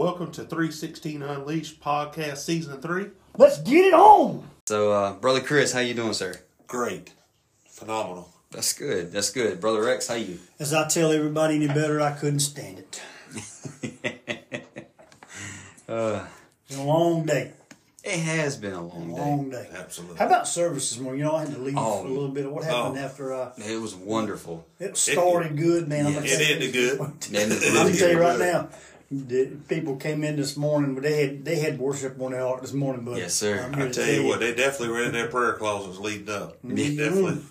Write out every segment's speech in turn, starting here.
Welcome to 316 Unleashed podcast season three. Let's get it on. So, uh, brother Chris, how you doing, sir? Great, phenomenal. That's good. That's good, brother Rex. How you? As I tell everybody any better, I couldn't stand it. Uh, It's been a long day. it has been a long day. Long day. Absolutely. How about services more? You know, I had to leave Oh. for a little bit. What happened Oh. after I? It was wonderful. It started good, man. I'm Yeah. It ended good. I'm gonna tell you good. right now. The people came in this morning, but they had they had worship on their heart this morning. But Yes, sir. I'm here I to tell you what, they definitely were in their prayer closets leading up. They definitely,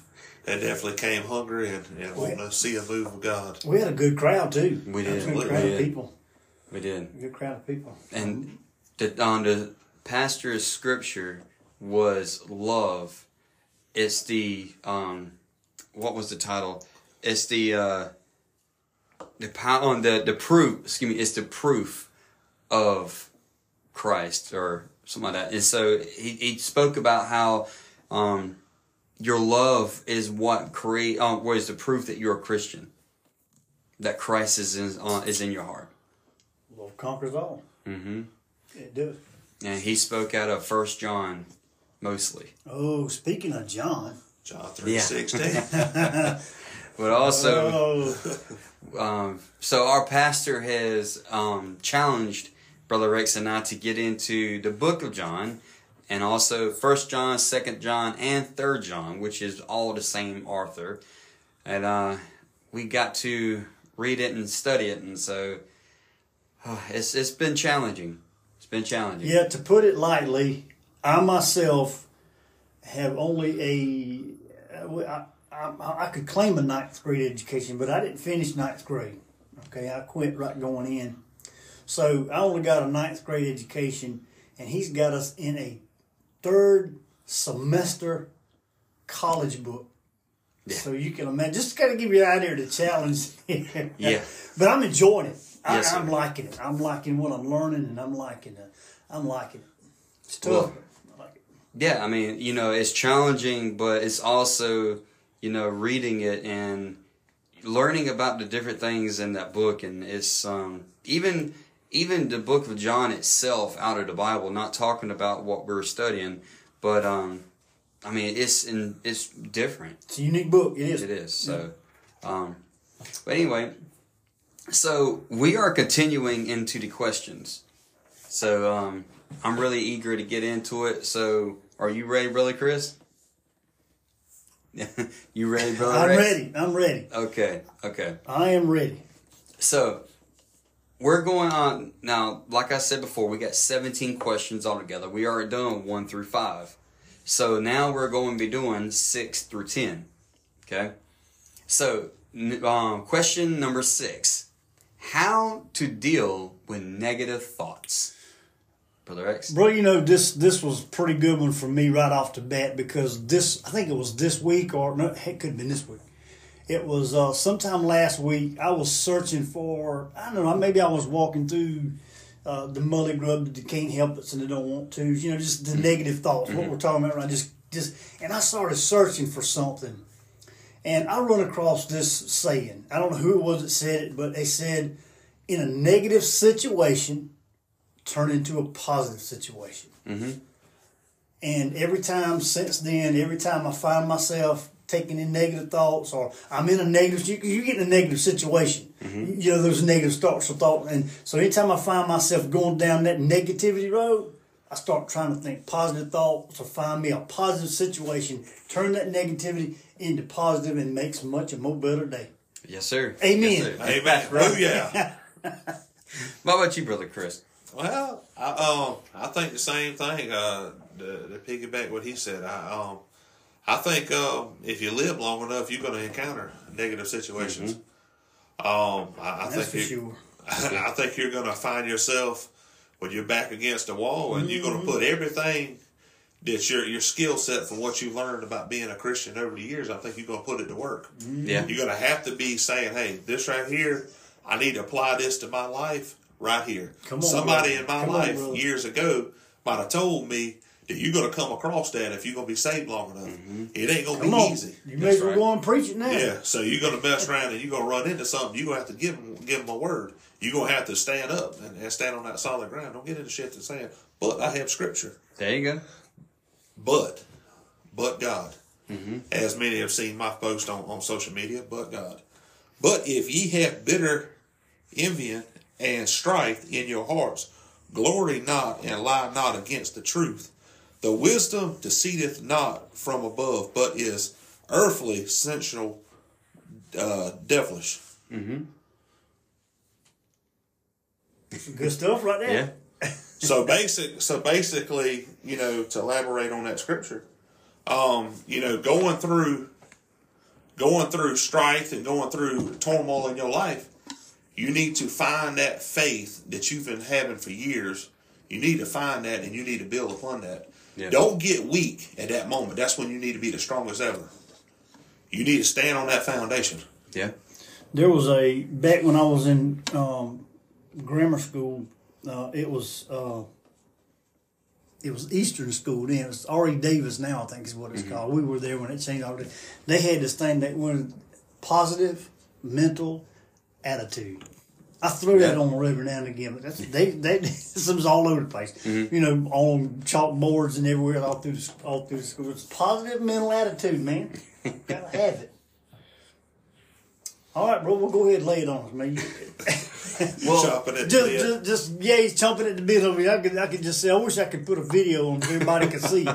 they definitely came hungry and, and wanting to see a move of God. we had a good crowd too. We A did. good We crowd of people. We did. A good crowd of people. And the, on the pastor's scripture was love. It's the um, what was the title? It's the uh, the power on the the proof. Excuse me. It's the proof of Christ or something like that. And so he he spoke about how um, your love is what create um, what is the proof that you're a Christian. That Christ is in, uh, is in your heart. Love conquers all. Mm-hmm. It does. And he spoke out of First John mostly. Oh, speaking of John. John three Yeah. sixteen. But also, Oh, um, so our pastor has um, challenged Brother Rex and I to get into the book of John and also First John, Second John, and Third John, which is all the same author. And uh, we got to read it and study it, and so uh, it's it's been challenging. It's been challenging. Yeah, to put it lightly, I myself have only a. I, I, I could claim a ninth grade education, but I didn't finish ninth grade. Okay, I quit right going in. So I only got a ninth grade education, and he's got us in a third semester college book. Yeah. So you can imagine, just got to give you an idea of the challenge. Yeah. But I'm enjoying it. I, yes, I'm liking it. I'm liking what I'm learning, and I'm liking it. I'm liking it. It's tough. Well, I like it. Yeah, I mean, you know, it's challenging, but it's also, you know, reading it and learning about the different things in that book, and it's um, even even the book of John itself out of the Bible, not talking about what we're studying, but um, I mean, it's in it's different. It's a unique book. It is. It is so. Um, but anyway, so we are continuing into the questions. So um, I'm really eager to get into it. So are you ready, brother Chris? you ready, brother? I'm Rex? ready. I'm ready. Okay, okay. I am ready. So we're going on now. Like I said before, we got 17 questions altogether. We already done one through five. So now we're going to be doing six through 10. Okay. So um, question number six: How to deal with negative thoughts, brother Rex? Bro, you know this this was a pretty good one for me right off the bat because this I think it was this week or no, it could have been this week. It was uh, sometime last week. I was searching for I don't know maybe I was walking through uh, the mully grub that they can't help it and they don't want to. You know, just the negative thoughts. What we're talking about right? Just just and I started searching for something, and I run across this saying. I don't know who it was that said it, but they said, "In a negative situation." Turn into a positive situation. Mhm. And every time since then, every time I find myself taking in negative thoughts or I'm in a negative, you, you get in a negative situation. You know, those negative thoughts or thoughts. And so anytime I find myself going down that negativity road, I start trying to think positive thoughts or find me a positive situation, turn that negativity into positive and makes much a more better day. Yes, sir. Amen. Yes, sir. Amen. Oh yeah. What about you, brother Chris? Well, I um, I think the same thing. Uh, to, to piggyback what he said, I um, I think um, if you live long enough, you're going to encounter negative situations. Um, I, I That's think for you, sure. I think you're going to find yourself when you're back against the wall, and you're going to put everything that your your skill set for what you learned about being a Christian over the years. I think you're going to put it to work. Yeah. You're going to have to be saying, "Hey, this right here, I need to apply this to my life right here." Come on, Somebody brother. in my Come life brother. years ago might have told me that you're gonna come across that if you're gonna be saved long enough. Mm-hmm. It ain't gonna be on. easy. You may as well right. go and preach it now. Yeah, so you're gonna mess around and you're gonna run into something. You're gonna have to give them give them a word. You're gonna have to stand up and, and stand on that solid ground. Don't get into shit that's saying, but I have scripture. There you go. But, but God, mm-hmm. as many have seen my post on, on social media, but God. But if ye have bitter envying and strife in your hearts, glory not and lie not against the truth. The wisdom deceive not from above, but is earthly, sensual, uh, devilish. Good stuff right there. Yeah. so basic so basically you know to elaborate on that scripture um you know going through going through strife and going through turmoil in your life you need to find that faith that you've been having for years you need to find that and you need to build upon that Yeah. don't get weak at that moment that's when you need to be the strongest ever you need to stand on that foundation Yeah. There was a back when I was in um, grammar school. Uh, it was uh, it was Eastern School then. It's R.E. Davis now, I think is what it's called. We were there when it changed. They had this thing that was positive mental attitude. I throw that on the river now and again, but that's they they this was all over the place. Mm-hmm. You know, on chalkboards and everywhere, all through the, all through the school. It's positive mental attitude, man. Gotta have it. All right, bro. We'll go ahead and lay it on us, man. Well, chopping it just, to the- just, just, yeah, he's chomping at the bit of me. I could, I could just say, I wish I could put a video on so everybody could see.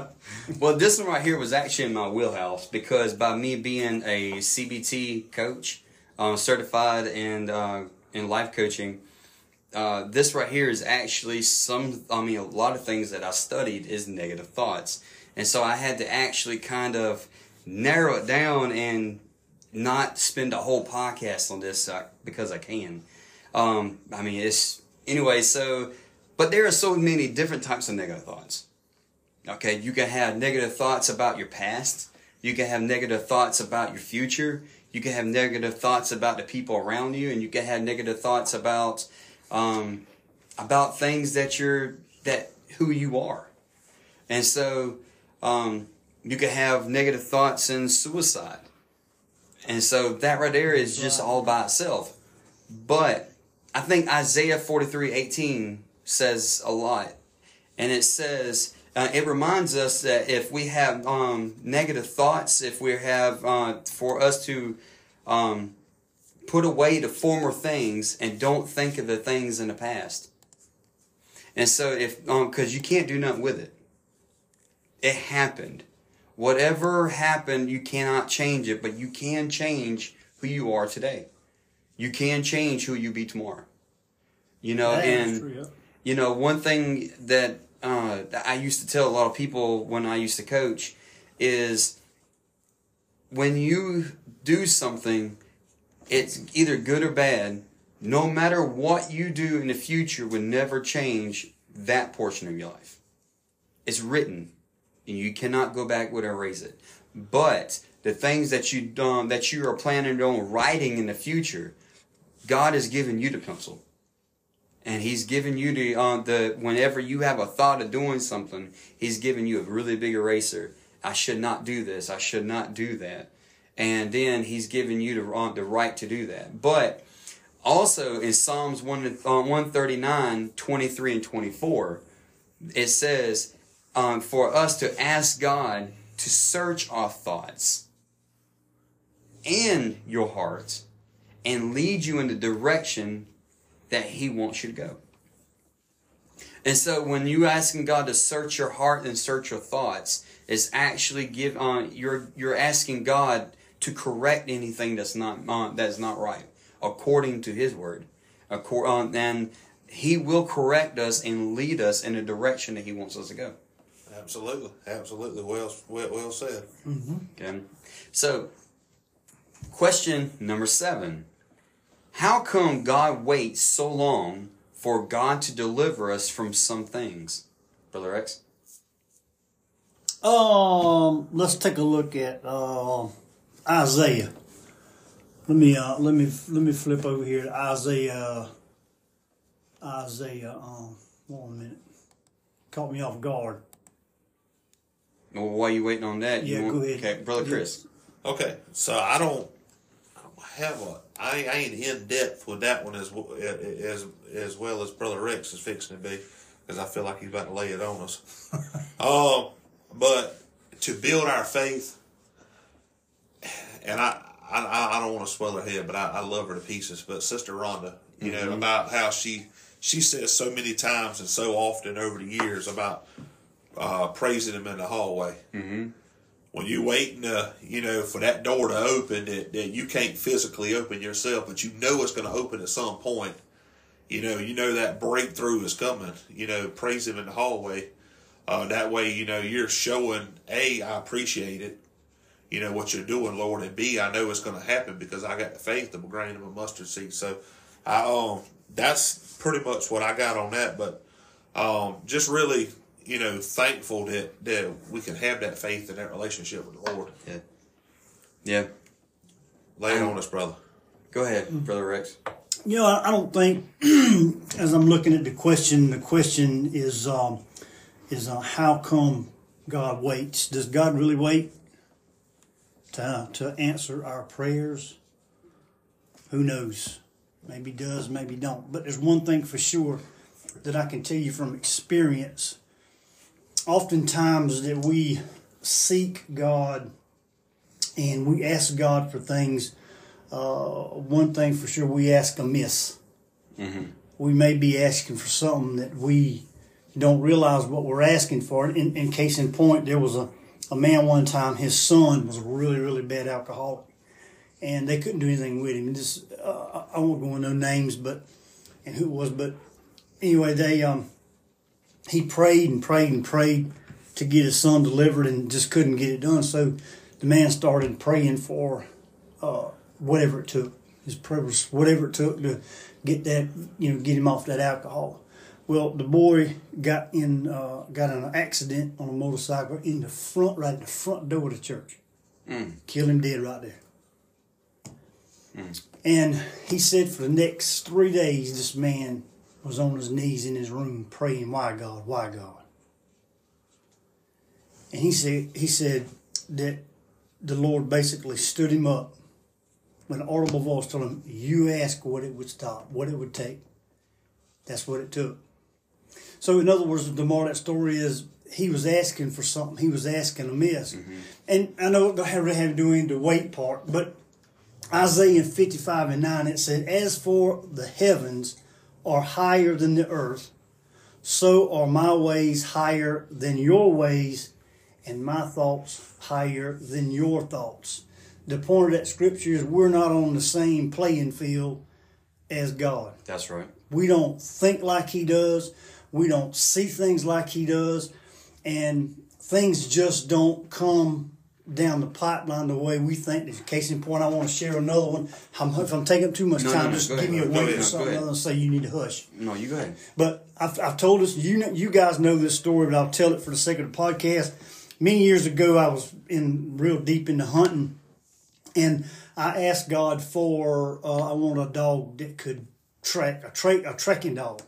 Well, this one right here was actually in my wheelhouse because by me being a CBT coach, um, certified and uh, in life coaching, uh, this right here is actually some. I mean, a lot of things that I studied is negative thoughts, and so I had to actually kind of narrow it down and not spend a whole podcast on this uh, because I can. Um, I mean, it's anyway. So, but there are so many different types of negative thoughts. Okay, you can have negative thoughts about your past. You can have negative thoughts about your future. You can have negative thoughts about the people around you, and you can have negative thoughts about um, about things that you're that who you are. And so um, you can have negative thoughts and suicide. And so that right there is just all by itself. But I think Isaiah 43 18 says a lot. And it says, uh, it reminds us that if we have um, negative thoughts, if we have, uh, for us to um, put away the former things and don't think of the things in the past. And so, if, because you can't do nothing with it, it happened. Whatever happened, you cannot change it, but you can change who you are today. You can change who you be tomorrow. You know, That and true, yeah. you know, one thing that, uh, I used to tell a lot of people when I used to coach is when you do something, it's either good or bad. No matter what you do in the future will never change that portion of your life. It's written, and you cannot go back and erase it. But the things that you done that you are planning on writing in the future, God has given you the pencil and he's given you the uh, the whenever you have a thought of doing something, he's giving you a really big eraser. I should not do this. I should not do that. And then he's giving you the uh, the right to do that. But also in Psalms 1 uh, 139, 23 and 24, it says um, for us to ask God to search our thoughts and your hearts and lead you in the direction that he wants you to go. And so when you asking God to search your heart and search your thoughts, is actually give uh, you're you're asking God to correct anything that's not uh, that's not right according to His word, Accor- uh, and He will correct us and lead us in the direction that He wants us to go. absolutely. Absolutely. Well well, well said. Okay, so question number seven: How come God waits so long for God to deliver us from some things, Brother Rex? Um, let's take a look at uh, Isaiah. Let me uh, let me let me flip over here to Isaiah. Isaiah. Um, one minute. Caught me off guard. Well, while you waiting on that, you Yeah, want, go ahead. Okay, brother Chris. Okay, so I don't, I don't have a. I, I ain't in depth with that one as as as well as Brother Rex is fixing to be, because I feel like he's about to lay it on us. um, but to build our faith, and I I, I don't want to swell her head, but I, I love her to pieces. But Sister Rhonda, you know about how she she says so many times and so often over the years about uh, praising him in the hallway when you're waiting, uh, you know, for that door to open that, that you can't physically open yourself, but you know it's going to open at some point. You know, you know that breakthrough is coming. You know, praise Him in the hallway. Uh, that way, you know, you're showing a I appreciate it. You know what you're doing, Lord, and b I know it's going to happen because I got the faith of a grain of a mustard seed. So, I um, that's pretty much what I got on that. But um, just really, you know, thankful that that we can have that faith and that relationship with the Lord. Yeah. Yeah. Lay it on us, brother. Go ahead, Mm. brother Rex. You know, I, I don't think, as I'm looking at the question, the question is, um, is uh, how come God waits? Does God really wait to to answer our prayers? Who knows? Maybe does, maybe don't. But there's one thing for sure that I can tell you from experience. Oftentimes that we seek God and we ask God for things uh, one thing for sure, we ask amiss. We may be asking for something that we don't realize what we're asking for. In, in case in point, there was a, a man one time, his son was a really, really bad alcoholic. And they couldn't do anything with him. Just, uh, I won't go into no names, but and who it was, but anyway, they um, he prayed and prayed and prayed to get his son delivered and just couldn't get it done. So the man started praying for uh, whatever it took, his purpose, whatever it took to get that, you know, get him off that alcohol. Well, the boy got in, uh, got in an accident on a motorcycle in the front, right at the front door of the church. Killed him dead right there. And he said for the next three days, this man was on his knees in his room praying, "Why God? Why God?" And he said, he said that the Lord basically stood him up with an audible voice, told him, "You ask what it would stop, what it would take." That's what it took. So, in other words, the moral of that story is he was asking for something. He was asking amiss. Mm-hmm. And I know it don't have to do with the wait part, but Isaiah 55 and 9, it said, As for the heavens are higher than the earth, so are my ways higher than your ways, and my thoughts higher than your thoughts. The point of that scripture is we're not on the same playing field as God. That's right. We don't think like he does. We don't see things like he does. And things just don't come down the pipeline the way we think. Case in point, I want to share another one. I'm, if I'm taking too much No, time, no, no, just give ahead. me a wait or something than say you need to hush. No, you go ahead. But I've, I've told us, you know, you guys know this story, but I'll tell it for the sake of the podcast. Many years ago, I was in real deep into hunting, and I asked God for uh, I wanted a dog that could track a tra- a trekking dog,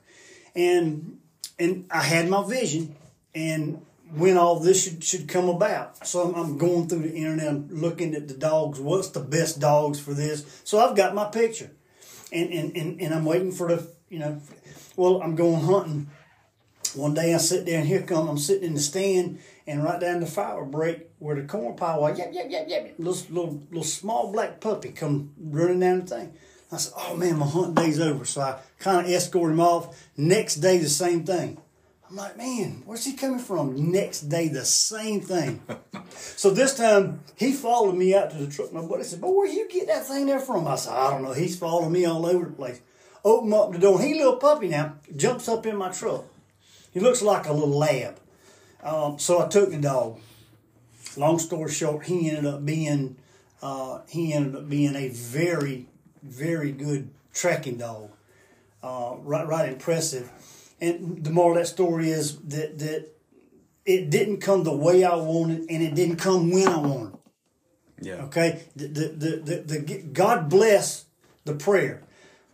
and and I had my vision, and when all this should, should come about. So I'm, I'm going through the internet, I'm looking at the dogs. What's the best dogs for this? So I've got my picture, and and and, and I'm waiting for the you know, well I'm going hunting. One day I sit there and here come I'm sitting in the stand and right down the fire break where the corn pile was, yep, yep, yep, yep, little, little, little small black puppy come running down the thing. I said, oh man, my hunt day's over. So I kind of escorted him off. Next day, the same thing. I'm like, man, where's he coming from? Next day, the same thing. so this time, he followed me out to the truck. My buddy said, but where you get that thing there from? I said, I don't know. He's following me all over the place. Open up the door. He little puppy now jumps up in my truck. He looks like a little lab. Um, so I took the dog. Long story short, he ended up being uh, he ended up being a very very good tracking dog. Uh, right, right, impressive. And the moral of that story is that that it didn't come the way I wanted, and it didn't come when I wanted. Yeah. Okay, the the the, the, the God bless the prayer,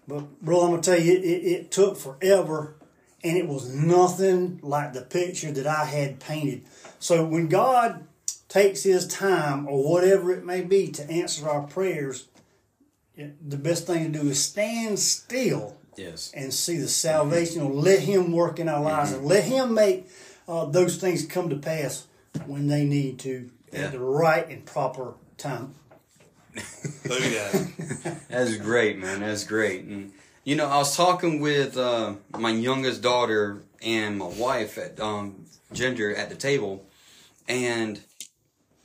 but brother, I'm gonna tell you, it, it, it took forever, and it was nothing like the picture that I had painted. So when God takes His time or whatever it may be to answer our prayers, the best thing to do is stand still Yes. and see the salvation or let him work in our lives and let him make uh, those things come to pass when they need to Yeah. at the right and proper time. Look at that. That's great, man. That's great. And you know, I was talking with uh, my youngest daughter and my wife at um, Ginger at the table, and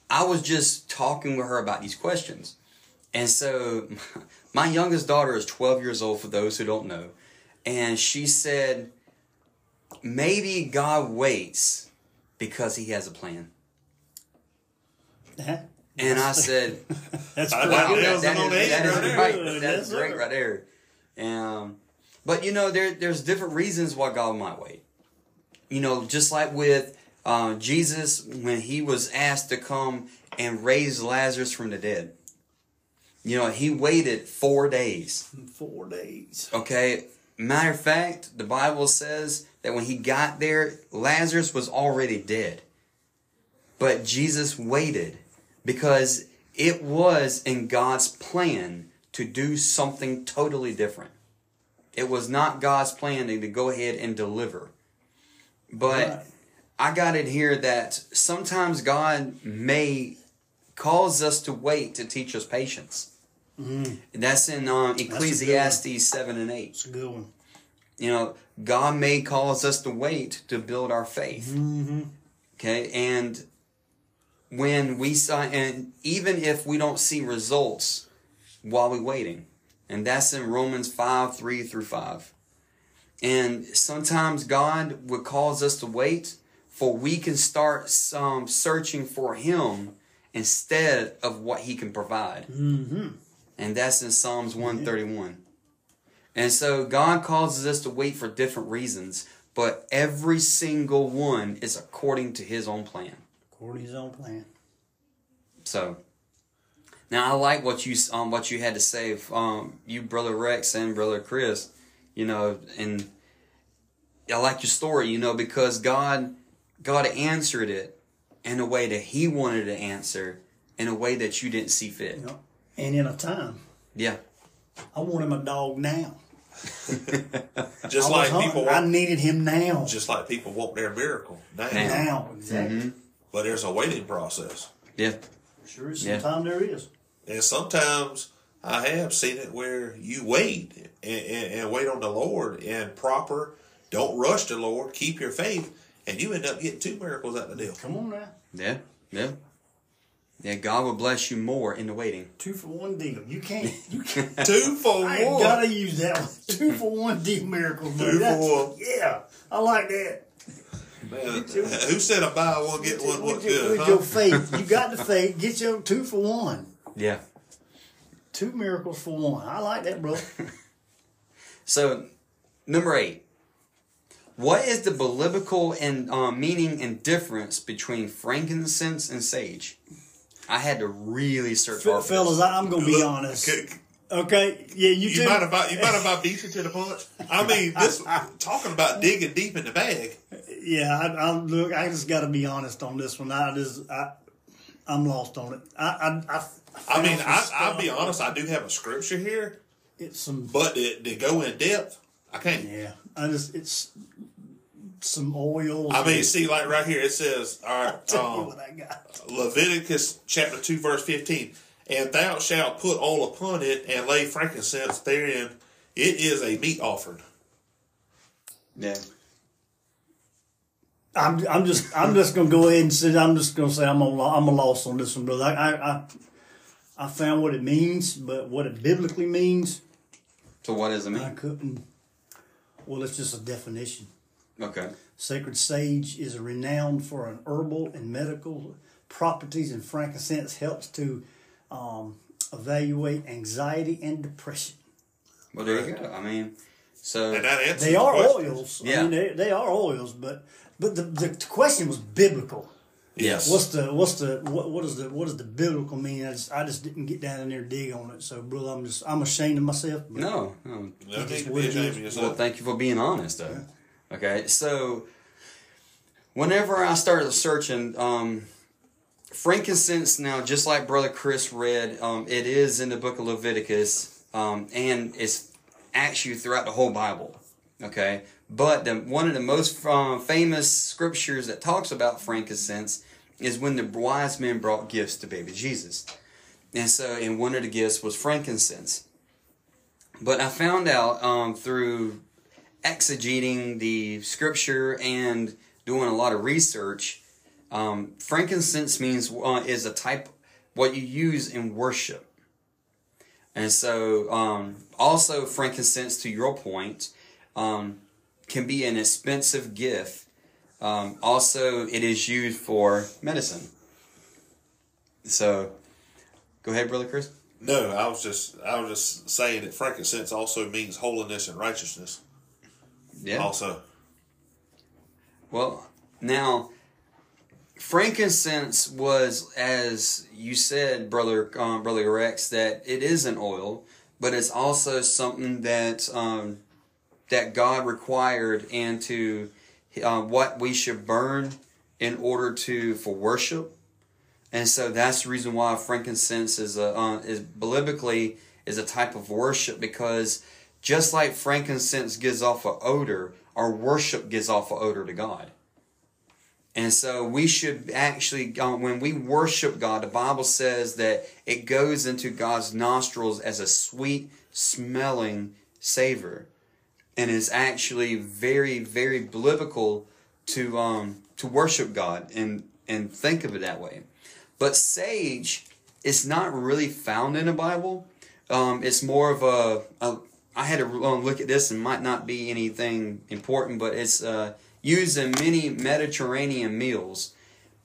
I was just talking with her about these questions. And so, my youngest daughter is 12 years old. For those who don't know, and she said, maybe God waits because He has a plan. Huh? And I said, That's I- pretty I- good. that- is, the that edge is right right. That's great right there. Um, but you know, there there's different reasons why God might wait. You know, just like with uh, Jesus when he was asked to come and raise Lazarus from the dead. You know, he waited four days. Four days. Okay. Matter of fact, the Bible says that when he got there, Lazarus was already dead. But Jesus waited because it was in God's plan to do something totally different. It was not God's plan to go ahead and deliver. But Right. I got it here that sometimes God may cause us to wait to teach us patience. And that's in um, one. Ecclesiastes 7 and 8. It's a good one. You know, God may cause us to wait to build our faith. Mm-hmm. Okay, and when we saw, and even if we don't see results while we're waiting, and that's in Romans 5 3 through 5. And sometimes God would cause us to wait for we can start um, searching for Him instead of what He can provide. Mm-hmm. And that's in Psalms 131. And so God causes us to wait for different reasons, but every single one is according to His own plan. According to his own plan. So now I like what you um what you had to say, um you brother Rex and brother Chris, you know, and I like your story, you know, because God God answered it in a way that He wanted to answer, in a way that you didn't see fit. You? And in a time, Yeah, I wanted my dog now. Just I like was people hungry. I needed him now. just like people want their miracle now, Now. now, exactly. Mm-hmm. but there's a waiting process. yeah, Sure, Yeah. sometime there is. And sometimes I have seen it where you wait and, and, and wait on the Lord and proper. Don't rush the Lord. Keep your faith, and you end up getting two miracles out of the deal. Come on now. yeah, yeah. Yeah, God will bless you more in the waiting. Two for one deal. You can't. You can't. Two for I ain't one. gotta use that one. Two for one deal miracle. Two buddy. for one. Yeah, I like that. Man, who said a buy one get one? What with your, good? with huh? your faith, you got the faith. Get your two for one. Yeah. Two miracles for one. I like that, bro. So, number eight. What is the biblical and uh, meaning and difference between frankincense and sage? I had to really search hard for Fellas. I- I'm gonna be Look, honest. c- Okay, yeah, you, You too. might have you might have beat you to the punch. I mean, this talking about digging deep in the bag. Yeah, I, I look. I just got to be honest on this one. I just, I, I'm lost on it. I, I, I, I mean, I, I'll be honest. I do have a scripture here, It's some, but to, to go in depth, I can't. yeah. I just, it's some oils. I mean, see, like right here, it says, all right, um, what I got. Leviticus chapter 2, verse 15. And thou shalt put oil upon it and lay frankincense therein. It is a meat offering. Yeah. I'm, I'm just, I'm just gonna go ahead and say, I'm just gonna say I'm a, lo- I'm a loss on this one, brother. I, I, I, I found what it means, but what it biblically means, So, what does it I couldn't. Well, it's just a definition. Okay. Sacred sage is renowned for an herbal and medical properties, and frankincense helps to um, evaluate anxiety and depression. Well, there you go. I mean, so. And that They are question. oils. Yeah. I mean, they, they are oils, but but the, the question was biblical. Yes. What's the what's the what what is the what does the biblical mean? I just I just didn't get down in there and dig on it. So, brother, I'm just I'm ashamed of myself. No. no. No need to what be it ashamed is. of Well, thank you for being honest, though. Okay, so whenever I started searching, um, frankincense now, just like Brother Chris read, um, it is in the book of Leviticus, um, and it's actually throughout the whole Bible. Okay, but the, one of the most uh, famous scriptures that talks about frankincense is when the wise men brought gifts to baby Jesus. And so, and one of the gifts was frankincense. But I found out um, through exegeting the scripture and doing a lot of research, um, frankincense means uh, is a type what you use in worship. And so, um, also frankincense, to your point, um, can be an expensive gift. Um, also, it is used for medicine. So, go ahead, brother Chris. No, I was just I was just saying that frankincense also means holiness and righteousness. Yeah. Also, Well, now, frankincense was, as you said, brother, um, brother Rex, that it is an oil, but it's also something that um, that God required and to uh, what we should burn in order to for worship. And so that's the reason why frankincense is a uh, is biblically is a type of worship because just like frankincense gives off an odor, our worship gives off an odor to God. And so we should actually, uh, when we worship God, the Bible says that it goes into God's nostrils as a sweet smelling savor, and is actually very, very biblical to um, to worship God and and think of it that way. But sage is not really found in the Bible. Um, it's more of a, a. I had to um, look at this and might not be anything important, but it's uh, used in many Mediterranean meals.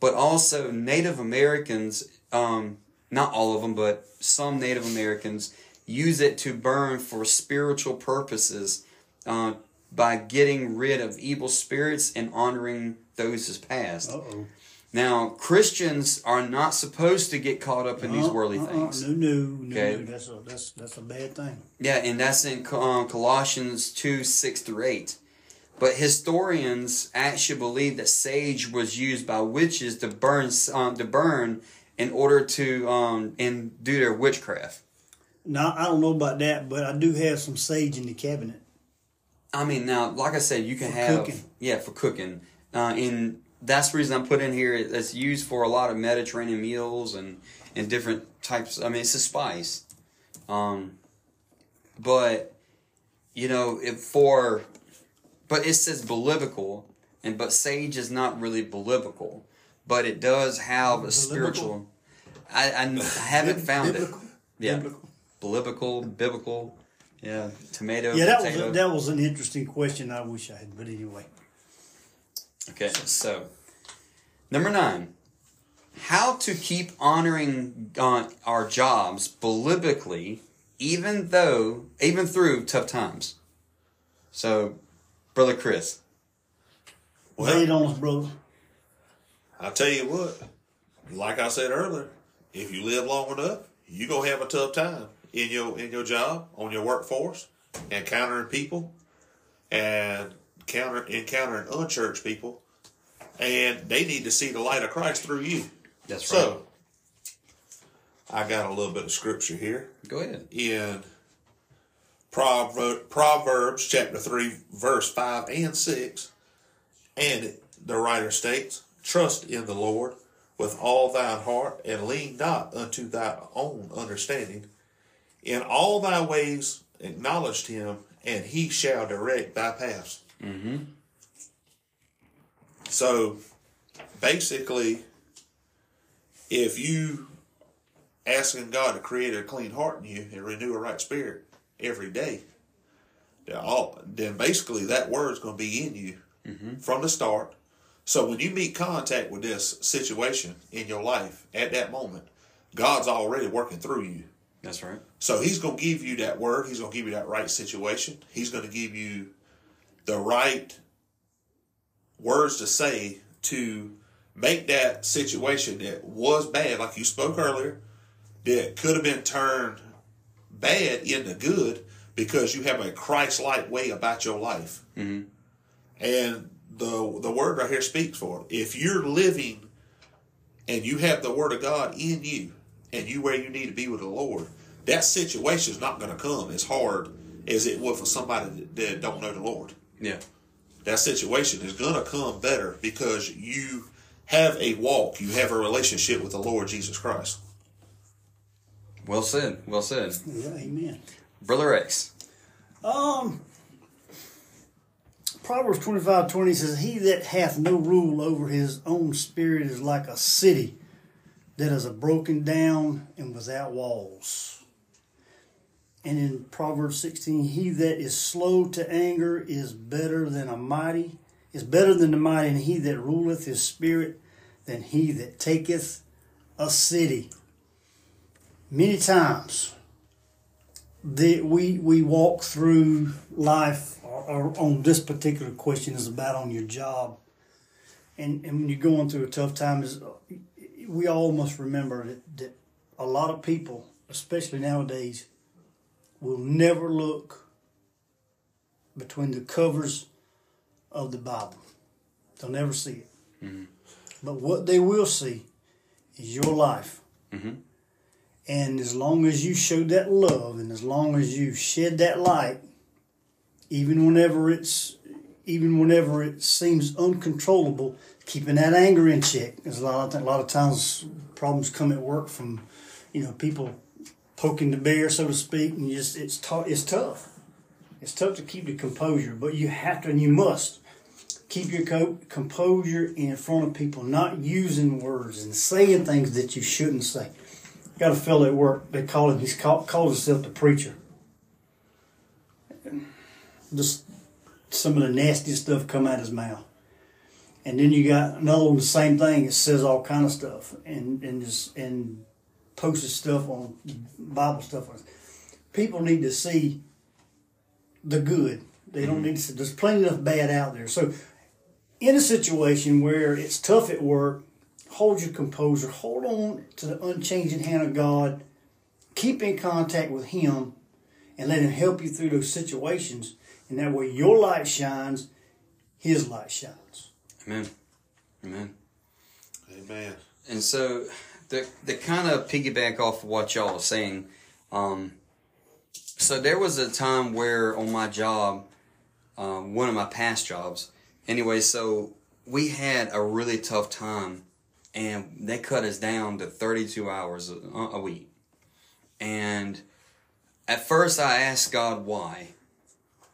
But also Native Americans, um, not all of them, but some Native Americans use it to burn for spiritual purposes uh, by getting rid of evil spirits and honoring those as passed. Uh-oh. Now, Christians are not supposed to get caught up in these Uh-uh, worldly uh-uh, things. No, no, no, Okay. no. That's a that's that's a bad thing. Yeah, and that's in um, Colossians 2 6 through 8. But historians actually believe that sage was used by witches to burn um, to burn in order to um, and do their witchcraft. Now I don't know about that, but I do have some sage in the cabinet. I mean, now, like I said, you can For have cooking. yeah for cooking. Uh, in that's the reason I put in here. It's used for a lot of Mediterranean meals and and different types. I mean, it's a spice. Um, but you know, if for but it says biblical, and but sage is not really biblical, but it does have a Biblical? spiritual. I, I, I haven't found biblical? it. Yeah, Biblical. biblical, biblical. Yeah, tomato. Yeah, that was a, that was an interesting question. I wish I had, but anyway. Okay, so number nine, how to keep honoring uh, our jobs biblically, even though even through tough times. So, brother Chris, well, Lay it on us, brother. I tell you what, like I said earlier, if you live long enough, you gonna have a tough time in your in your job, on your workforce, encountering people, and counter encountering unchurched people, and they need to see the light of Christ through you. that's So, I got a little bit of scripture here Go ahead. in Proverbs chapter 3, verse 5 and 6. And the writer states, Trust in the Lord with all thine heart, and lean not unto thy own understanding. In all thy ways acknowledge him, and he shall direct thy paths. Mm-hmm. So basically, if you asking God to create a clean heart in you and renew a right spirit every day, then, all, then basically that word's going to be in you from the start. So when you meet contact with this situation in your life at that moment, God's already working through you. That's right. So he's going to give you that word. He's going to give you that right situation. He's going to give you the right words to say to make that situation that was bad, like you spoke earlier, that could have been turned bad into good because you have a Christ-like way about your life. Mhm. And the the word right here speaks for it. If you're living and you have the word of God in you and you where you need to be with the Lord, that situation is not going to come as hard as it would for somebody that, that don't know the Lord. Yeah. That situation is going to come better because you have a walk, you have a relationship with the Lord Jesus Christ. Well said. Well said. Yeah, amen. Brother Rex. Um, Proverbs twenty five twenty says, He that hath no rule over his own spirit is like a city that is a broken down and without walls. And in Proverbs 16, he that is slow to anger is better than a mighty, is better than the mighty, and he that ruleth his spirit than he that taketh a city. Many times that we we walk through life or, or on this particular question is about on your job and and when you're going through a tough time is we all must remember that, that a lot of people especially nowadays will never look between the covers of the bible. They'll never see it. Mm-hmm. But what they will see is your life. Mm-hmm. And as long as you show that love and as long as you shed that light, even whenever it's even whenever it seems uncontrollable, keeping that anger in check. Because a lot of a lot of times problems come at work from, you know, people poking the bear, so to speak, and just it's tough. It's tough. It's tough to keep the composure, but you have to and you must keep your co- composure in front of people, not using words and saying things that you shouldn't say got a fellow at work. They call him. He's called called himself the preacher. Just some of the nastiest stuff come out of his mouth, and then you got another one the same thing. It says all kind of stuff and and just and posted stuff on Bible stuff. People need to see the good. They don't mm-hmm. need to. See, there's plenty enough bad out there. So, in a situation where it's tough at work, hold your composure, hold on to the unchanging hand of God, keep in contact with Him, and let Him help you through those situations. And that way your light shines, His light shines. Amen. Amen. Amen. And so, the kind of piggyback off of what y'all are saying, um, so there was a time where on my job, um, one of my past jobs, anyway, so we had a really tough time, and they cut us down to thirty two hours a, a week, and at first I asked God why,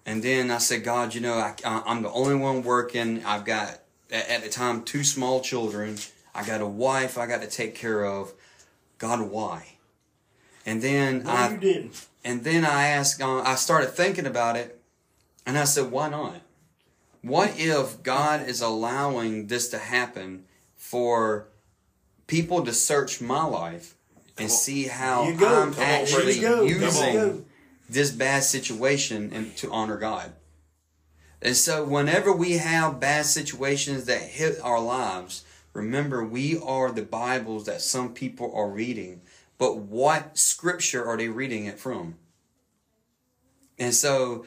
and then I said, God, you know, I, I'm the only one working. I've got at the time two small children. I got a wife I got to take care of. God, why? And then No, I you didn't. and then I asked, uh, I started thinking about it, and I said, why not? What if God is allowing this to happen for people to search my life and see how you go. I'm Come actually there you go. There you using this bad situation and to honor God? And so, whenever we have bad situations that hit our lives, remember we are the Bibles that some people are reading. But what scripture are they reading it from? And so,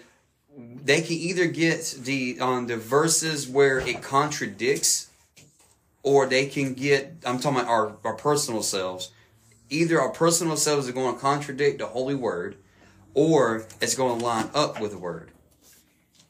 they can either get the on the verses where it contradicts, or they can get. I'm talking about our, our personal selves. Either our personal selves are going to contradict the Holy Word, or it's going to line up with the Word.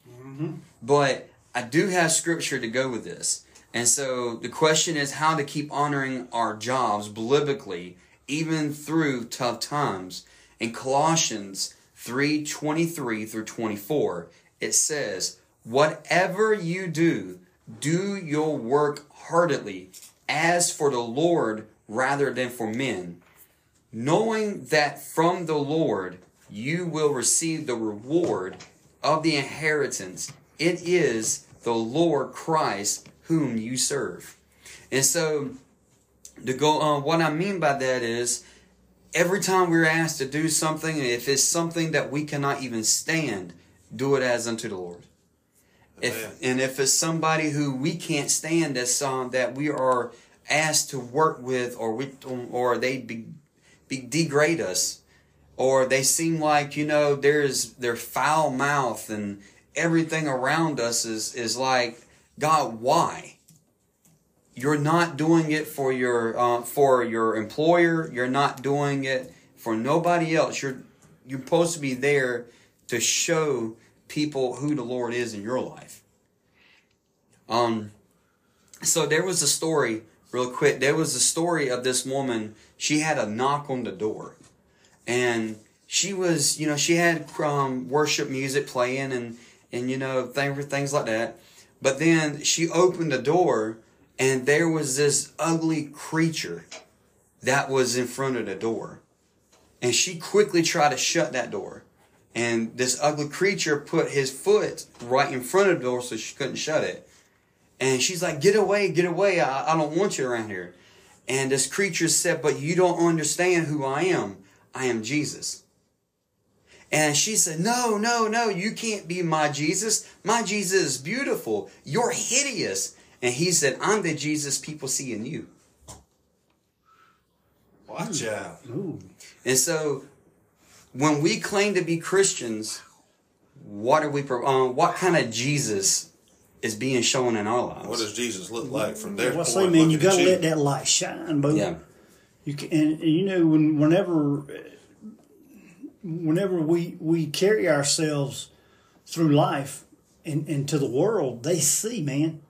Mm-hmm. But I do have scripture to go with this. And so the question is how to keep honoring our jobs biblically even through tough times. In Colossians 3:23 through 24, it says, "Whatever you do, do your work heartily, as for the Lord rather than for men, knowing that from the Lord you will receive the reward of the inheritance. It is the Lord Christ whom you serve. And so, to go on, what I mean by that is every time we're asked to do something, if it's something that we cannot even stand, do it as unto the Lord. If and if it's somebody who we can't stand as um, that we are asked to work with, or we or they be, be degrade us, or they seem like you know there's their foul mouth and everything around us is is like, God, why? You're not doing it for your uh, for your employer. You're not doing it for nobody else. You're you're supposed to be there to show people who the Lord is in your life. Um, so there was a story, real quick. There was a story of this woman. She had a knock on the door, and she was, you know, she had um, worship music playing and and you know things things like that. But then she opened the door, and there was this ugly creature that was in front of the door, and she quickly tried to shut that door. And this ugly creature put his foot right in front of the door so she couldn't shut it. And she's like, Get away, get away. I, I don't want you around here. And this creature said, But you don't understand who I am. I am Jesus. And she said, No, no, no, you can't be my Jesus. My Jesus is beautiful. You're hideous. And he said, I'm the Jesus people see in you. Watch out. Ooh. And so when we claim to be Christians, what are we, um, what kind of Jesus is being shown in our lives? What does Jesus look like from there? Well, I point say, man, you gotta let that light shine, bro. yeah. You can, and, and you know, when whenever, whenever we we carry ourselves through life and into the world, they see, man.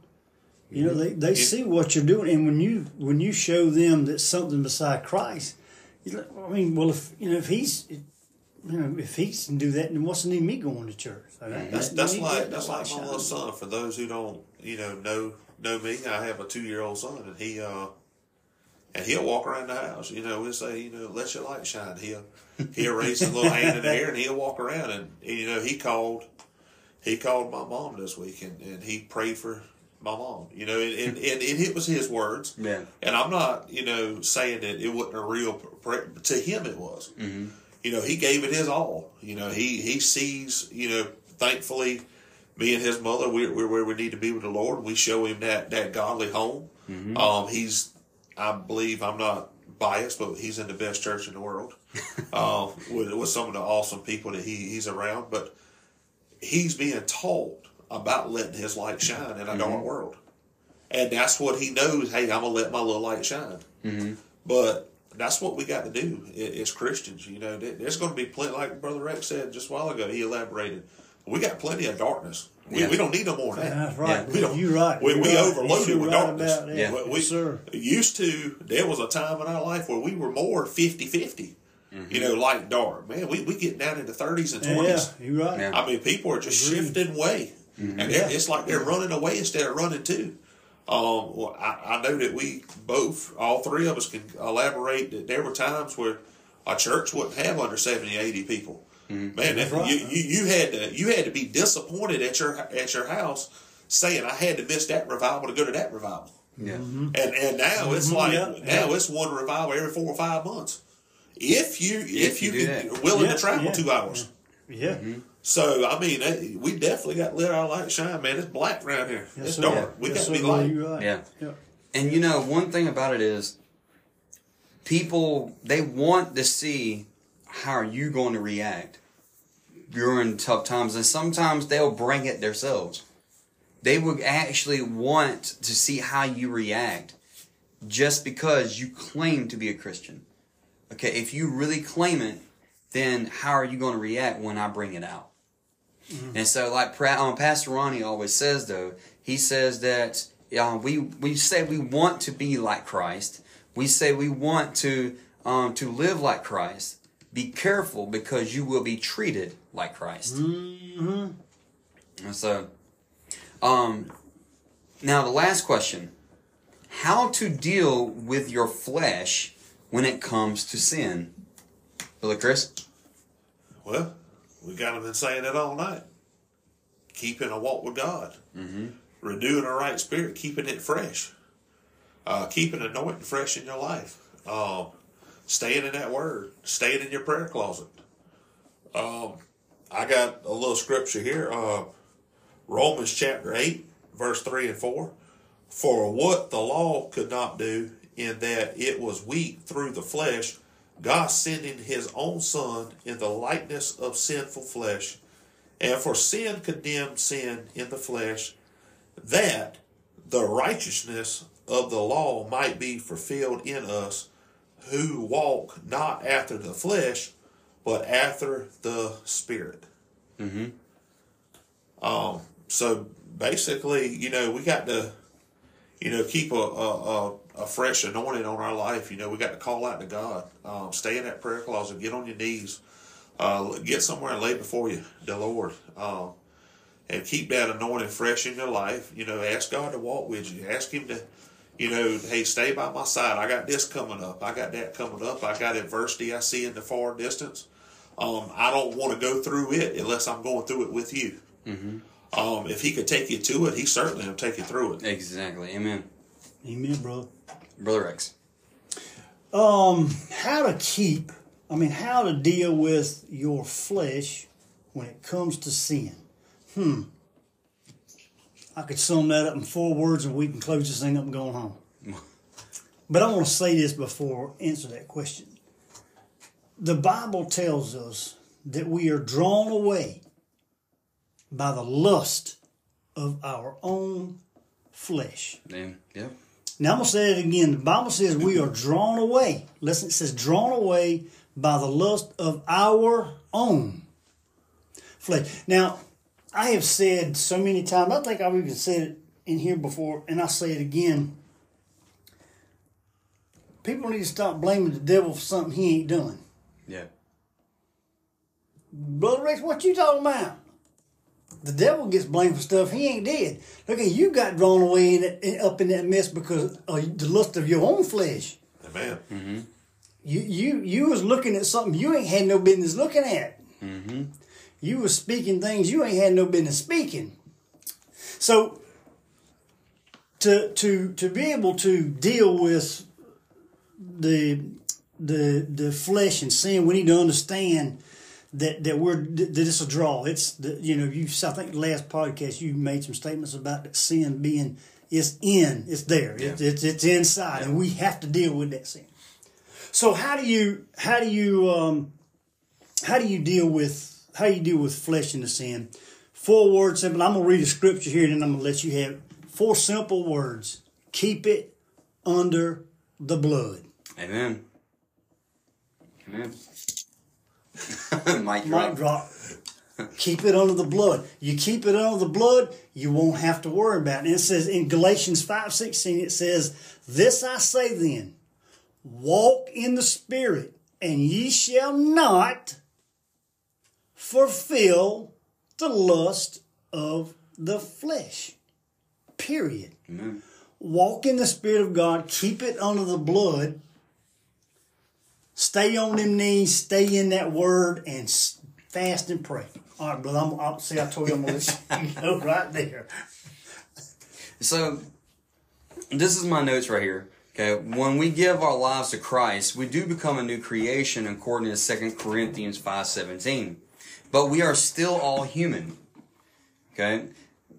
You know, they, they see what you're doing, and when you when you show them that something beside Christ, I mean, well, if you know if he's, you know, if he can do that, then what's the need of me going to church? That's that- that's like that's like my little son. For those who don't, you know, know know me, I have a two year old son, and he uh, and he'll walk around the house. You know, we'll say, you know, let your light shine. He'll he'll raise his little hand in the air, and he'll walk around. And, and you know, he called he called my mom this week, and, and he prayed for my mom. You know, and, and, and it was his words. Yeah. And I'm not, you know, saying that it wasn't a real prayer. To him, it was. Mm-hmm. You know, he gave it his all. You know, he he sees. You know, thankfully, me and his mother, we're, we're where we need to be with the Lord. We show him that that godly home. Um, he's, I believe, I'm not biased, but he's in the best church in the world. uh, with with some of the awesome people that he he's around, but he's being told about letting his light shine in a dark world. And that's what he knows. Hey, I'm gonna let my little light shine. Mm-hmm. But that's what we got to do as Christians. You know, there's going to be plenty, like Brother Rex said just a while ago. He elaborated. We got plenty of darkness. We, Yeah. we don't need no more than that. That's right. Yeah. We don't- You're right. we- You're we right. overloaded You're with right darkness. About that. Yeah. We- we- Yes, sir. Used to, there was a time in our life where we were more 50 50. You know, light dark. Man, we, we get down into 30s and 20s. Yeah, you're right. Yeah. I mean, people are just Agreed. shifting away, and they're, it's like they're running away instead of running to. Um, well, I, I know that we both, all three of us, can elaborate that there were times where a church wouldn't have under 70, 80 people. Mm-hmm. Man, that, right. you, you you had to you had to be disappointed at your at your house, saying I had to miss that revival to go to that revival. Yeah. Mm-hmm. And and now it's mm-hmm. like yeah, now yeah. it's one revival every four or five months. If you if, if you, you can, are willing Yeah, to travel yeah, two hours. Yeah. Mm-hmm. So I mean, we definitely got to let our light shine, man. It's black around here. Yes, it's sir. dark. We Yes, got to be light. You're right. Yeah. Yeah. And you know, one thing about it is people they want to see how are you going to react during tough times and sometimes they'll bring it themselves. They would actually want to see how you react just because you claim to be a Christian. Okay, if you really claim it, then how are you going to react when I bring it out? And so, like um, Pastor Ronnie always says, though, he says that uh, we we say we want to be like Christ. We say we want to um, to live like Christ. Be careful because you will be treated like Christ. Mm-hmm. So, um, now the last question: How to deal with your flesh when it comes to sin? Brother Chris. Well, we got them been saying it all night. Keeping a walk with God, mm-hmm. renewing a right spirit, keeping it fresh, uh, keeping anointing fresh in your life, um, staying in that Word, staying in your prayer closet. Um, I got a little scripture here, uh, Romans chapter eight, verse three and four. For what the law could not do, in that it was weak through the flesh, God sending his own Son in the likeness of sinful flesh, And for sin condemned sin in the flesh, that the righteousness of the law might be fulfilled in us who walk not after the flesh, but after the spirit. Mm-hmm. Um, so basically, you know, we got to, you know, keep a, a, a, fresh anointing on our life. You know, we got to call out to God, um, stay in that prayer closet, get on your knees, uh, get somewhere and lay before you, the Lord. Um, and keep that anointing fresh in your life. You know, ask God to walk with you. Ask Him to, you know, hey, stay by my side. I got this coming up. I got that coming up. I got adversity I see in the far distance. Um, I don't want to go through it unless I'm going through it with you. Mm-hmm. Um, if He could take you to it, He certainly will take you through it. Exactly. Amen. Amen, brother. Brother Rex. Um, how to keep, I mean, how to deal with your flesh when it comes to sin. Hmm. I could sum that up in four words and we can close this thing up and go home. but I want to say this before I answer that question. The Bible tells us that we are drawn away by the lust of our own flesh. Yeah. yeah. Now I'm gonna say it again. The Bible says we are drawn away. Listen, it says drawn away by the lust of our own flesh. Now, I have said so many times, I think I've even said it in here before, and I say it again. People need to stop blaming the devil for something he ain't done. Yeah. Brother Rex, what you talking about? The devil gets blamed for stuff he ain't did. Look at you got drawn away in it, up in that mess because of the lust of your own flesh. Amen. Mm-hmm. You you you was looking at something you ain't had no business looking at. Mm-hmm. You was speaking things you ain't had no business speaking. So to to to be able to deal with the the the flesh and sin, we need to understand that that we're that it's a draw. It's the, you know you I think last podcast you made some statements about that sin being it's in it's there Yeah. it's, it's it's inside and we have to deal with that sin. So how do you how do you um, how do you deal with how do you deal with flesh and the sin? Four words simple. I'm gonna read a scripture here, and then I'm gonna let you have it. four simple words. Keep it under the blood. Amen. Amen. Mic Mic drop. drop. keep it under the blood. You keep it under the blood, you won't have to worry about it. And it says in Galatians five sixteen, it says, This I say then, walk in the spirit, and ye shall not fulfill the lust of the flesh. Period. Amen. Walk in the spirit of God, keep it under the blood. Stay on them knees, stay in that word, and fast and pray. All right, brother. I'm, I'll see. I told you I'm gonna let you go right there. So, this is my notes right here. Okay, when we give our lives to Christ, we do become a new creation according to 2 Corinthians 5.17. But we are still all human. Okay?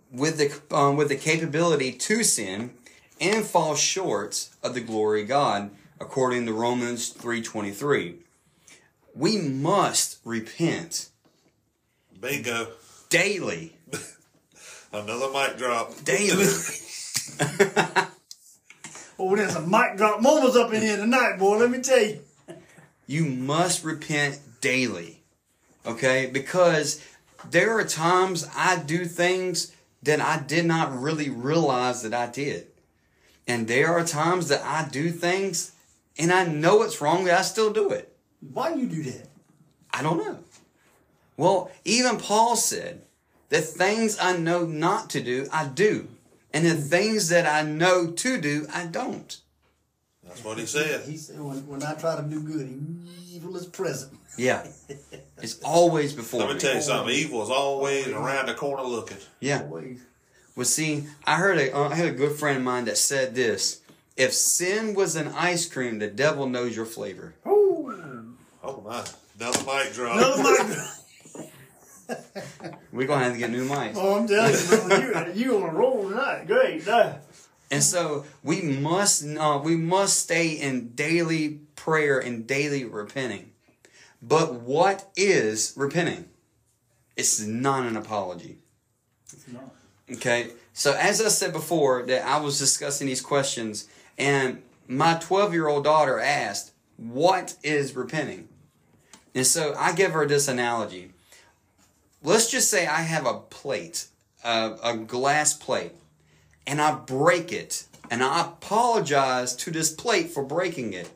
With the, um, with the capability to sin and fall short of the glory of God according to Romans 3.23. We must repent Bingo. daily. Another mic drop. Daily. Oh, there's a mic drop moments up in here tonight, boy. Let me tell you. You must repent daily. Okay? Because there are times I do things that I did not really realize that I did. And there are times that I do things and I know it's wrong, but I still do it. Why do you do that? I don't know. Well, even Paul said that things I know not to do, I do. And the things that I know to do, I don't. That's what he said. He said, when, when I try to do good, evil is present. Yeah. It's always before Let me me. tell you something. Evil is always around the corner looking. Yeah. Always. Well, see, I heard a, uh, I had a good friend of mine that said this: If sin was an ice cream, the devil knows your flavor. Ooh. Oh my. Another mic drop. Another mic drop. We're gonna have to get new mics. Oh, I'm telling you, brother, you, you on a roll tonight. Great. Nah. And so we must, uh, we must stay in daily prayer and daily repenting. But what is repenting? It's not an apology. It's not. Okay. So as I said before, that I was discussing these questions, and my 12 year old daughter asked, "What is repenting?" And so I give her this analogy. Let's just say I have a plate, a, a glass plate, and I break it, and I apologize to this plate for breaking it.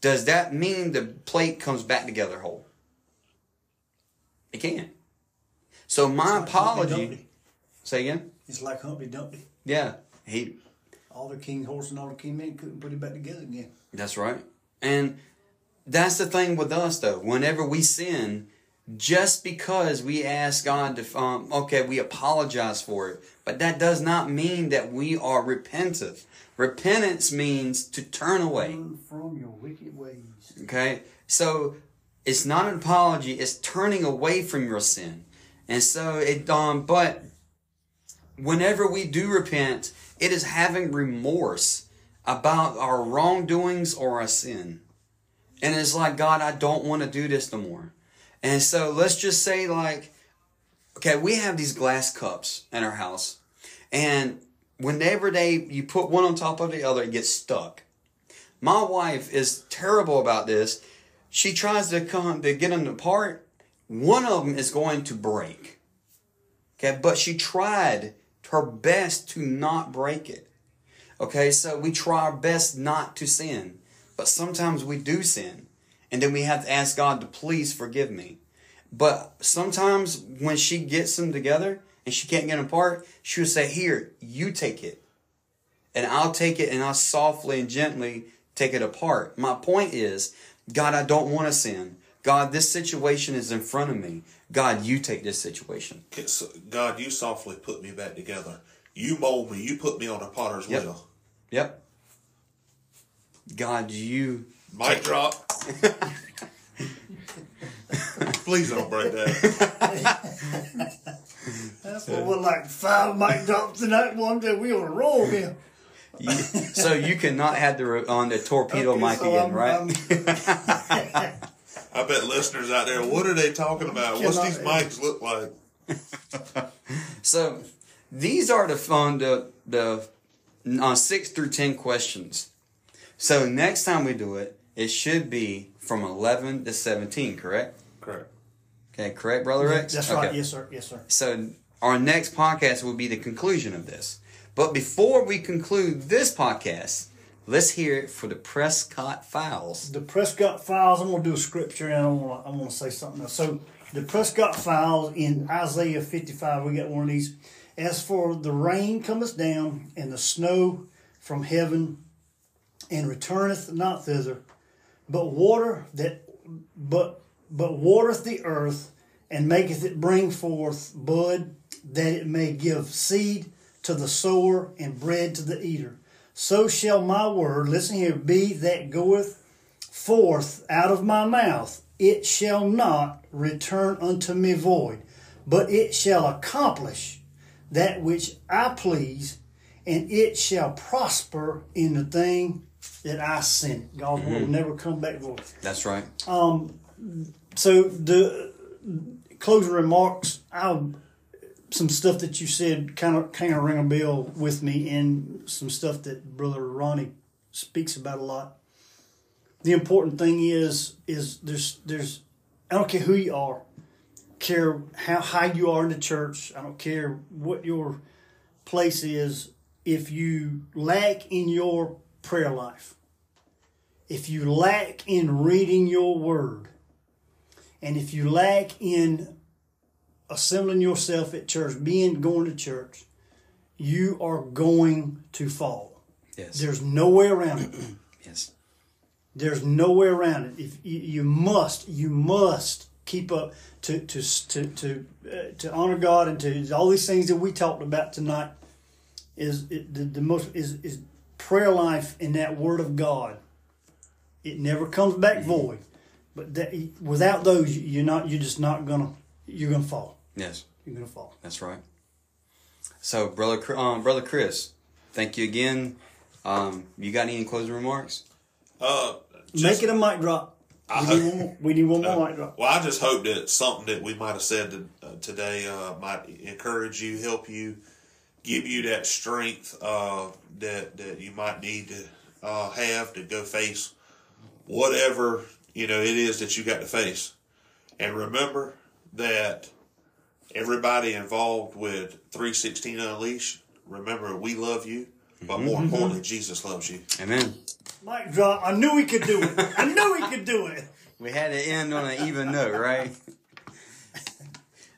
Does that mean the plate comes back together whole? It can't. So my like apology. Say again. It's like Humpty Dumpty. Yeah, he. All the king horse and all the king men couldn't put it back together again. That's right. And that's the thing with us, though. Whenever we sin, just because we ask God to, um, okay, we apologize for it, but that does not mean that we are repentant. Repentance means to turn away. Turn from your wicked ways. Okay? So it's not an apology, it's turning away from your sin. And so it um but whenever we do repent, it is having remorse about our wrongdoings or our sin. And it's like, God, I don't want to do this no more. And so let's just say like okay, we have these glass cups in our house. And whenever they you put one on top of the other, it gets stuck. My wife is terrible about this. She tries to come to get them apart. One of them is going to break. Okay, but she tried her best to not break it. Okay, so we try our best not to sin, but sometimes we do sin, and then we have to ask God to please forgive me. But sometimes when she gets them together and she can't get them apart, she'll say, "Here, you take it." and I'll take it and I'll softly and gently take it apart. My point is, God, I don't want to sin. God, this situation is in front of me. God, you take this situation. God, you softly put me back together. You mold me. You put me on a potter's Yep. wheel. Yep. God, you. Mic drop. Please don't break that. That's what we're like five mic drops tonight. One day we on a roll here. you so you cannot have the on the torpedo Okay, mic so again, I'm- right? I bet listeners out there, what are they talking about? What's Cannot- these mics look like? So these are the fun the the uh, six through ten questions. So next time we do it, it should be from eleven to seventeen. Correct? Correct. Okay, correct, brother Rex. That's Okay. right. Yes, sir. Yes, sir. So our next podcast will be the conclusion of this. But before we conclude this podcast, let's hear it for the Prescott Files. The Prescott Files. I'm gonna do a scripture, and I want to I want to say something else. So the Prescott Files in Isaiah 55. We got one of these. As for the rain cometh down, and the snow from heaven, and returneth not thither, but water that but but watereth the earth, and maketh it bring forth bud, that it may give seed to the sower and bread to the eater. So shall my word, listen here, be that goeth forth out of my mouth. It shall not return unto me void, but it shall accomplish that which I please, and it shall prosper in the thing that I sent. God's word will never come back void. That's right. Um, so the closing remarks, I some stuff that you said kind of kind of ring a bell with me, and some stuff that Brother Ronnie speaks about a lot. The important thing is is there's there's I don't care who you are, care how high you are in the church. I don't care what your place is. If you lack in your prayer life, if you lack in reading your word, and if you lack in assembling yourself at church, being going to church, you are going to fall. Yes. There's no way around it. yes. There's no way around it. If you, you must, you must keep up to to to to, uh, to honor God and to all these things that we talked about tonight. Is it, the, the most is is prayer life in that Word of God. It never comes back void, but that without those, you're not. You're just not gonna. You're gonna fall. Yes. You're gonna fall. That's right. So, brother, um, brother Chris, thank you again. Um, you got any closing remarks? Uh, just, Make it a mic drop. I We need hope- one more, we need one more Uh, mic drop. Well, I just hope that something that we might have said to, uh, today uh, might encourage you, help you, give you that strength uh, that that you might need to uh, have to go face whatever you know it is that you got to face. And remember that everybody involved with 316 Unleashed, remember we love you, but more importantly, Jesus loves you. Amen. Mic drop. I knew he could do it. I knew he could do it. We had to end on an even note, right?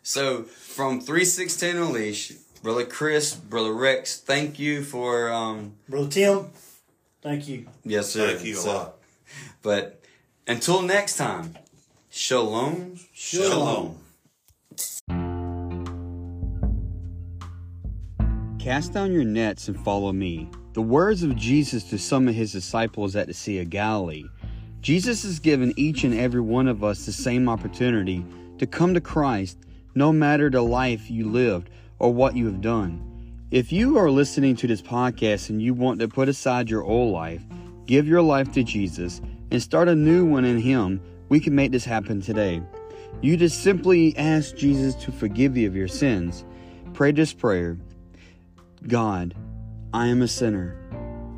so, from 316 Unleash, Brother Chris, Brother Rex, thank you for, um, Brother Tim, thank you. yes, sir. Thank you a So- lot. But until next time, shalom, Shalom. Cast down your nets and follow me. The words of Jesus to some of his disciples at the Sea of Galilee. Jesus has given each and every one of us the same opportunity to come to Christ, no matter the life you lived or what you have done. If you are listening to this podcast and you want to put aside your old life, give your life to Jesus, and start a new one in Him, we can make this happen today. You just simply ask Jesus to forgive you of your sins. Pray this prayer. God, I am a sinner.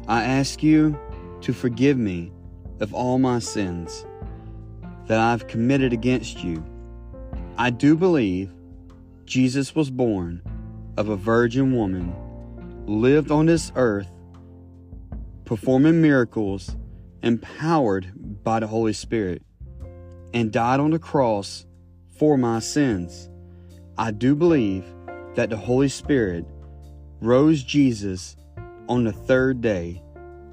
I ask you to forgive me of all my sins that I've committed against you. I do believe Jesus was born of a virgin woman, lived on this earth, performing miracles, empowered by the Holy Spirit, and died on the cross for my sins. I do believe that the Holy Spirit rose Jesus on the third day,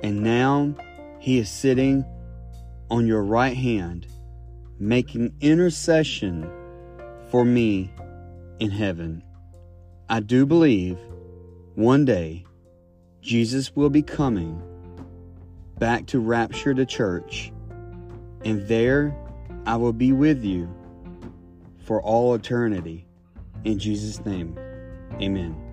and now he is sitting on your right hand, making intercession for me in heaven. I do believe one day Jesus will be coming back to rapture the church, and there I will be with you for all eternity. In Jesus' name, amen.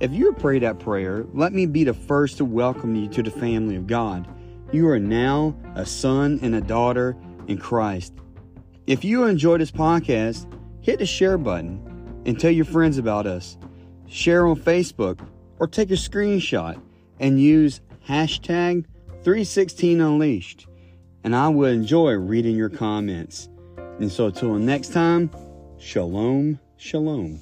If you prayed that prayer, let me be the first to welcome you to the family of God. You are now a son and a daughter in Christ. If you enjoy this podcast, hit the share button and tell your friends about us. Share on Facebook or take a screenshot and use hashtag 316unleashed. And I will enjoy reading your comments. And so until next time, shalom, shalom.